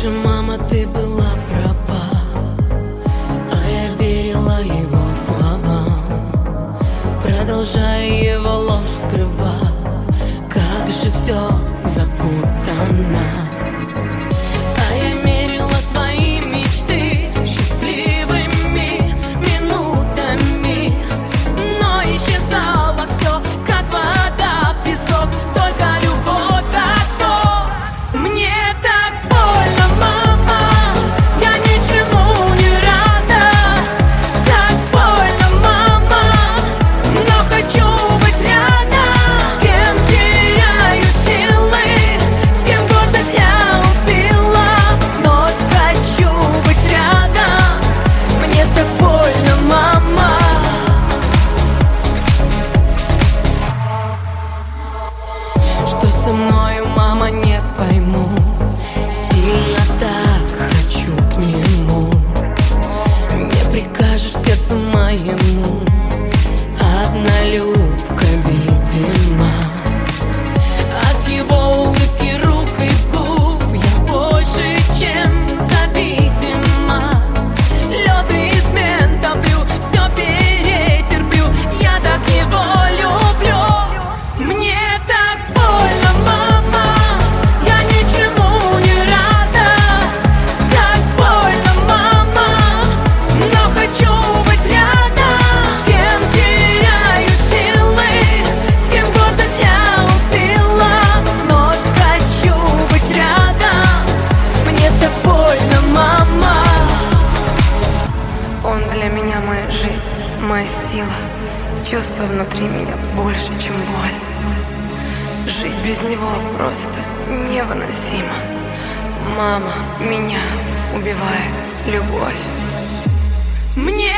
же, мама, ты была I am Моя сила, чувство внутри меня больше, чем боль. Жить без него просто невыносимо. Мама меня убивает любовь. Мне